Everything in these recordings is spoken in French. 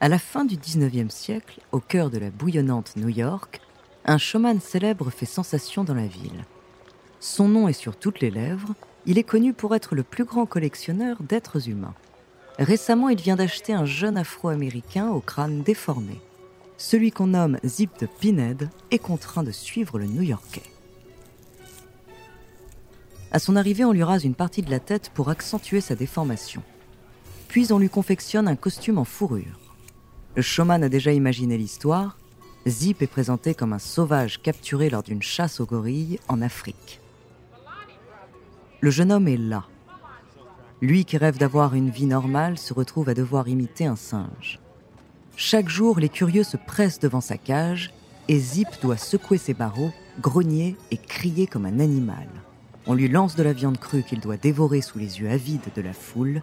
À la fin du XIXe siècle, au cœur de la bouillonnante New York, un showman célèbre fait sensation dans la ville. Son nom est sur toutes les lèvres, il est connu pour être le plus grand collectionneur d'êtres humains. Récemment, il vient d'acheter un jeune afro-américain au crâne déformé. Celui qu'on nomme Zip de Pinhead est contraint de suivre le New-Yorkais. À son arrivée, on lui rase une partie de la tête pour accentuer sa déformation. Puis on lui confectionne un costume en fourrure. Le showman a déjà imaginé l'histoire. Zip est présenté comme un sauvage capturé lors d'une chasse aux gorilles en Afrique. Le jeune homme est là. Lui qui rêve d'avoir une vie normale se retrouve à devoir imiter un singe. Chaque jour, les curieux se pressent devant sa cage et Zip doit secouer ses barreaux, grogner et crier comme un animal. On lui lance de la viande crue qu'il doit dévorer sous les yeux avides de la foule.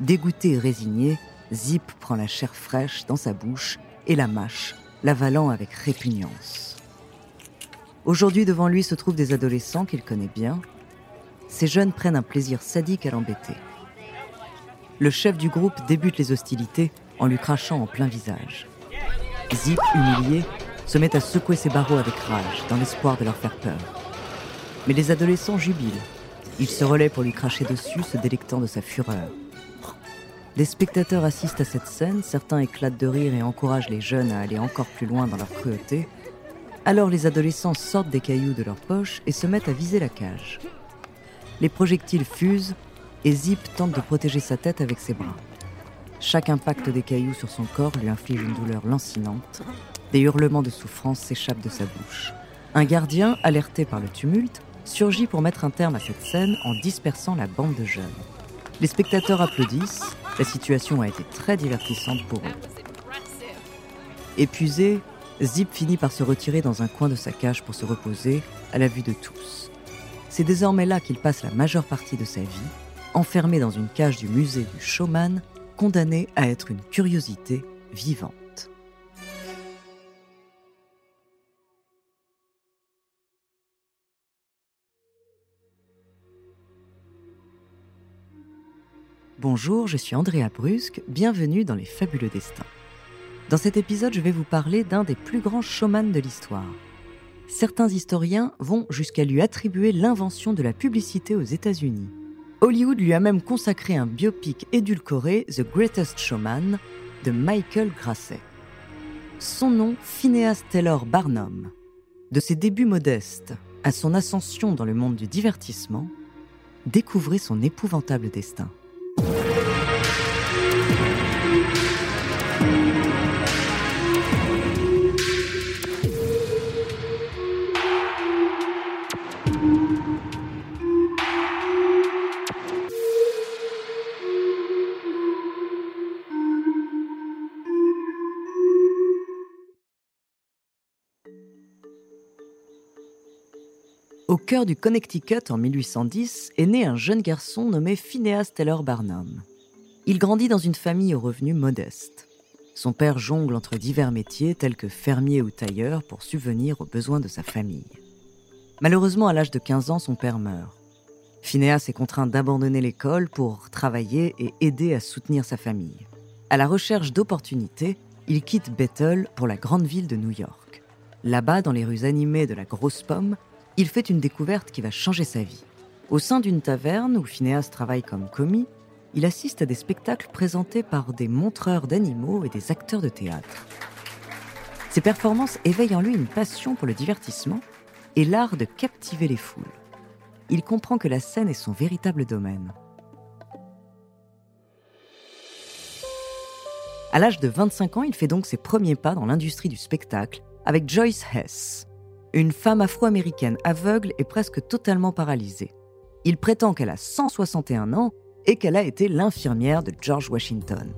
Dégoûté et résigné, Zip prend la chair fraîche dans sa bouche et la mâche, l'avalant avec répugnance. Aujourd'hui, devant lui se trouvent des adolescents qu'il connaît bien. Ces jeunes prennent un plaisir sadique à l'embêter. Le chef du groupe débute les hostilités en lui crachant en plein visage. Zip, humilié, se met à secouer ses barreaux avec rage, dans l'espoir de leur faire peur. Mais les adolescents jubilent. Ils se relaient pour lui cracher dessus, se délectant de sa fureur. Les spectateurs assistent à cette scène, certains éclatent de rire et encouragent les jeunes à aller encore plus loin dans leur cruauté. Alors les adolescents sortent des cailloux de leurs poches et se mettent à viser la cage. Les projectiles fusent et Zip tente de protéger sa tête avec ses bras. Chaque impact des cailloux sur son corps lui inflige une douleur lancinante. Des hurlements de souffrance s'échappent de sa bouche. Un gardien, alerté par le tumulte, surgit pour mettre un terme à cette scène en dispersant la bande de jeunes. Les spectateurs applaudissent, la situation a été très divertissante pour eux. Épuisé, Zip finit par se retirer dans un coin de sa cage pour se reposer, à la vue de tous. C'est désormais là qu'il passe la majeure partie de sa vie, enfermé dans une cage du musée du showman, condamné à être une curiosité vivante. Bonjour, je suis Andrea Brusque, bienvenue dans Les Fabuleux Destins. Dans cet épisode, je vais vous parler d'un des plus grands showman de l'histoire. Certains historiens vont jusqu'à lui attribuer l'invention de la publicité aux États-Unis. Hollywood lui a même consacré un biopic édulcoré, The Greatest Showman, de Michael Grasset. Son nom, Phineas Taylor Barnum. De ses débuts modestes à son ascension dans le monde du divertissement, découvrez son épouvantable destin. Au cœur du Connecticut en 1810 est né un jeune garçon nommé Phineas Taylor Barnum. Il grandit dans une famille aux revenus modestes. Son père jongle entre divers métiers tels que fermier ou tailleur pour subvenir aux besoins de sa famille. Malheureusement, à l'âge de 15 ans, son père meurt. Phineas est contraint d'abandonner l'école pour travailler et aider à soutenir sa famille. À la recherche d'opportunités, il quitte Bethel pour la grande ville de New York. Là-bas, dans les rues animées de la Grosse Pomme, il fait une découverte qui va changer sa vie. Au sein d'une taverne où Phineas travaille comme commis, il assiste à des spectacles présentés par des montreurs d'animaux et des acteurs de théâtre. Ces performances éveillent en lui une passion pour le divertissement et l'art de captiver les foules. Il comprend que la scène est son véritable domaine. À l'âge de 25 ans, il fait donc ses premiers pas dans l'industrie du spectacle avec Joyce Hess, une femme afro-américaine aveugle et presque totalement paralysée. Il prétend qu'elle a 161 ans et qu'elle a été l'infirmière de George Washington.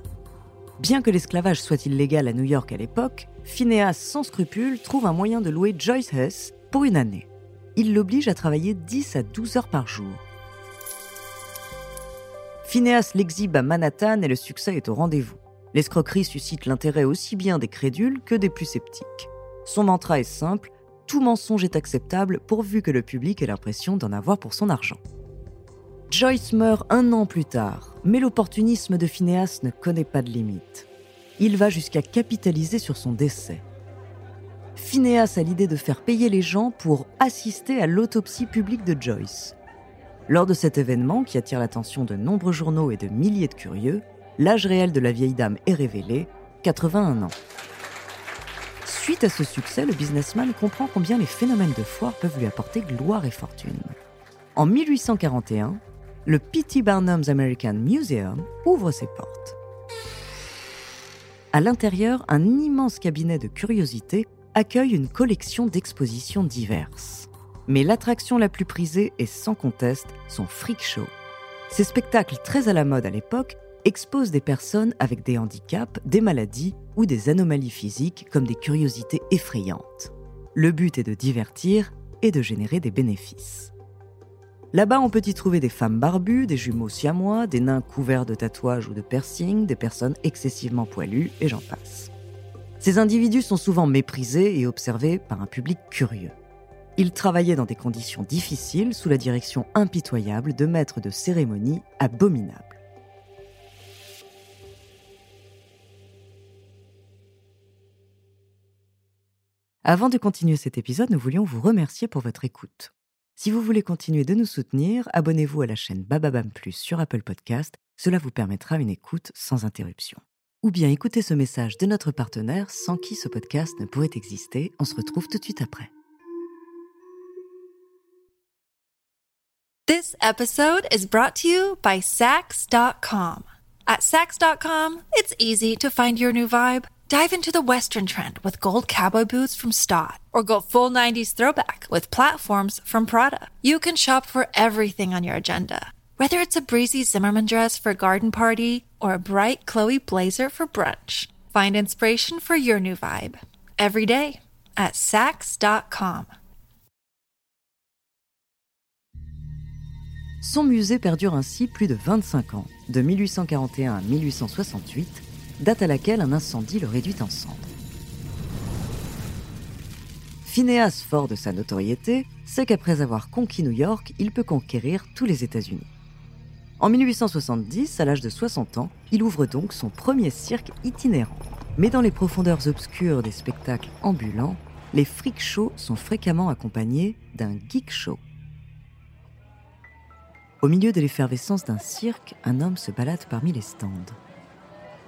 Bien que l'esclavage soit illégal à New York à l'époque, Phineas, sans scrupule, trouve un moyen de louer Joyce Hess pour une année. Il l'oblige à travailler 10 à 12 heures par jour. Phineas l'exhibe à Manhattan et le succès est au rendez-vous. L'escroquerie suscite l'intérêt aussi bien des crédules que des plus sceptiques. Son mantra est simple, tout mensonge est acceptable pourvu que le public ait l'impression d'en avoir pour son argent. Joyce meurt un an plus tard, mais l'opportunisme de Phineas ne connaît pas de limite. Il va jusqu'à capitaliser sur son décès. Phineas a l'idée de faire payer les gens pour assister à l'autopsie publique de Joyce. Lors de cet événement, qui attire l'attention de nombreux journaux et de milliers de curieux, l'âge réel de la vieille dame est révélé, 81 ans. Suite à ce succès, le businessman comprend combien les phénomènes de foire peuvent lui apporter gloire et fortune. En 1841, le P.T. Barnum's American Museum ouvre ses portes. À l'intérieur, un immense cabinet de curiosités accueille une collection d'expositions diverses. Mais l'attraction la plus prisée est sans conteste son freak show. Ces spectacles très à la mode à l'époque exposent des personnes avec des handicaps, des maladies ou des anomalies physiques comme des curiosités effrayantes. Le but est de divertir et de générer des bénéfices. Là-bas, on peut y trouver des femmes barbues, des jumeaux siamois, des nains couverts de tatouages ou de piercings, des personnes excessivement poilues, et j'en passe. Ces individus sont souvent méprisés et observés par un public curieux. Ils travaillaient dans des conditions difficiles sous la direction impitoyable de maîtres de cérémonies abominables. Avant de continuer cet épisode, nous voulions vous remercier pour votre écoute. Si vous voulez continuer de nous soutenir, abonnez-vous à la chaîne Bababam Plus sur Apple Podcast. Cela vous permettra une écoute sans interruption. Ou bien écoutez ce message de notre partenaire sans qui ce podcast ne pourrait exister. On se retrouve tout de suite après. This episode is brought to you by Sax.com. At Sax.com, it's easy to find your new vibe. Dive into the Western trend with gold cowboy boots from Stott, or go full 90s throwback with platforms from Prada. You can shop for everything on your agenda, whether it's a breezy Zimmerman dress for a garden party or a bright Chloe blazer for brunch. Find inspiration for your new vibe every day at Sax.com. Son musée perdure ainsi plus de 25 ans, de 1841 à 1868 date à laquelle un incendie le réduit en cendres. Phineas, fort de sa notoriété, sait qu'après avoir conquis New York, il peut conquérir tous les États-Unis. En 1870, à l'âge de 60 ans, il ouvre donc son premier cirque itinérant. Mais dans les profondeurs obscures des spectacles ambulants, les freak shows sont fréquemment accompagnés d'un geek show. Au milieu de l'effervescence d'un cirque, un homme se balade parmi les stands.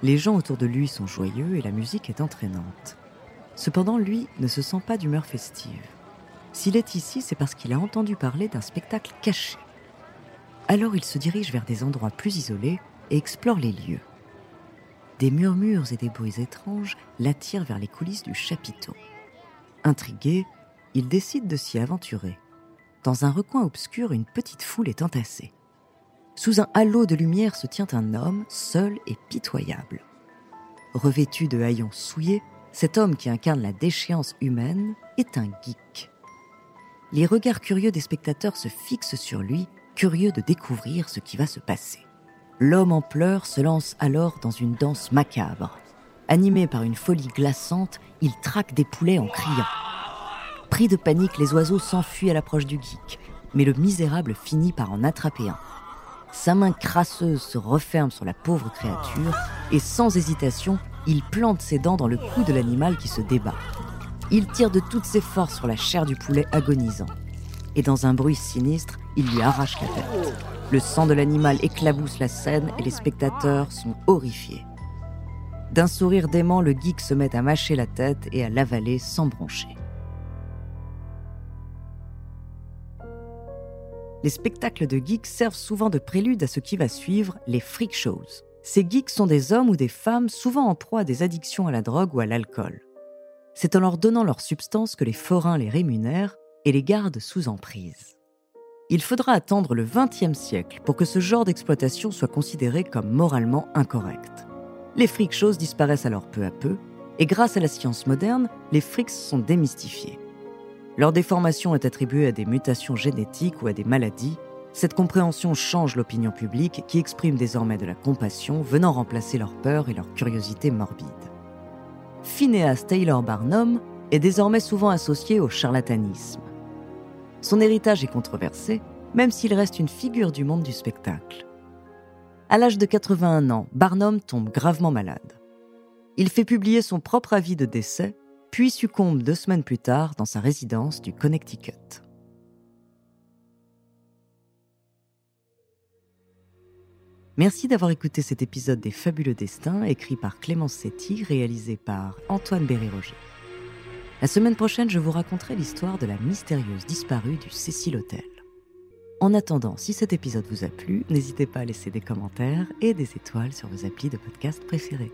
Les gens autour de lui sont joyeux et la musique est entraînante. Cependant, lui ne se sent pas d'humeur festive. S'il est ici, c'est parce qu'il a entendu parler d'un spectacle caché. Alors il se dirige vers des endroits plus isolés et explore les lieux. Des murmures et des bruits étranges l'attirent vers les coulisses du chapiteau. Intrigué, il décide de s'y aventurer. Dans un recoin obscur, une petite foule est entassée. Sous un halo de lumière se tient un homme, seul et pitoyable. Revêtu de haillons souillés, cet homme qui incarne la déchéance humaine est un geek. Les regards curieux des spectateurs se fixent sur lui, curieux de découvrir ce qui va se passer. L'homme en pleurs se lance alors dans une danse macabre. Animé par une folie glaçante, il traque des poulets en criant. Pris de panique, les oiseaux s'enfuient à l'approche du geek, mais le misérable finit par en attraper un. Sa main crasseuse se referme sur la pauvre créature et sans hésitation, il plante ses dents dans le cou de l'animal qui se débat. Il tire de toutes ses forces sur la chair du poulet agonisant. et dans un bruit sinistre, il lui arrache la tête. Le sang de l'animal éclabousse la scène et les spectateurs sont horrifiés. D'un sourire dément, le geek se met à mâcher la tête et à l'avaler sans broncher. Les spectacles de geeks servent souvent de prélude à ce qui va suivre, les freak shows. Ces geeks sont des hommes ou des femmes souvent en proie à des addictions à la drogue ou à l'alcool. C'est en leur donnant leur substance que les forains les rémunèrent et les gardent sous emprise. Il faudra attendre le XXe siècle pour que ce genre d'exploitation soit considéré comme moralement incorrect. Les freak shows disparaissent alors peu à peu, et grâce à la science moderne, les freaks sont démystifiés. Leur déformation est attribuée à des mutations génétiques ou à des maladies. Cette compréhension change l'opinion publique qui exprime désormais de la compassion venant remplacer leur peur et leur curiosité morbide. Phineas Taylor Barnum est désormais souvent associé au charlatanisme. Son héritage est controversé, même s'il reste une figure du monde du spectacle. À l'âge de 81 ans, Barnum tombe gravement malade. Il fait publier son propre avis de décès, puis succombe deux semaines plus tard dans sa résidence du Connecticut. Merci d'avoir écouté cet épisode des Fabuleux Destins, écrit par Clémence Setti, réalisé par Antoine Berry-Roger. La semaine prochaine, je vous raconterai l'histoire de la mystérieuse disparue du Cecil Hotel. En attendant, si cet épisode vous a plu, n'hésitez pas à laisser des commentaires et des étoiles sur vos applis de podcast préférés.